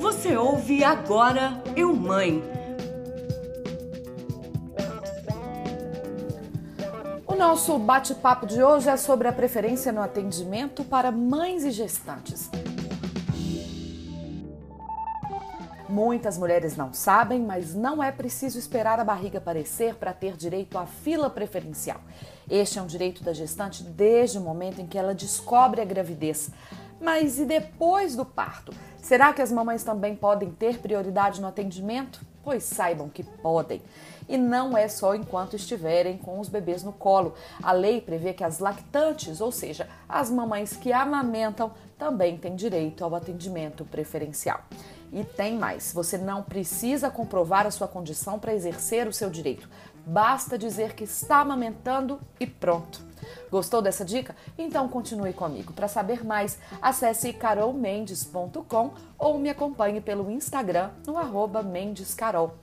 Você ouve agora Eu Mãe. O nosso bate-papo de hoje é sobre a preferência no atendimento para mães e gestantes. Muitas mulheres não sabem, mas não é preciso esperar a barriga aparecer para ter direito à fila preferencial. Este é um direito da gestante desde o momento em que ela descobre a gravidez. Mas e depois do parto? Será que as mamães também podem ter prioridade no atendimento? Pois saibam que podem. E não é só enquanto estiverem com os bebês no colo. A lei prevê que as lactantes, ou seja, as mamães que amamentam, também têm direito ao atendimento preferencial. E tem mais: você não precisa comprovar a sua condição para exercer o seu direito. Basta dizer que está amamentando e pronto. Gostou dessa dica? Então continue comigo. Para saber mais, acesse carolmendes.com ou me acompanhe pelo Instagram no arroba mendescarol.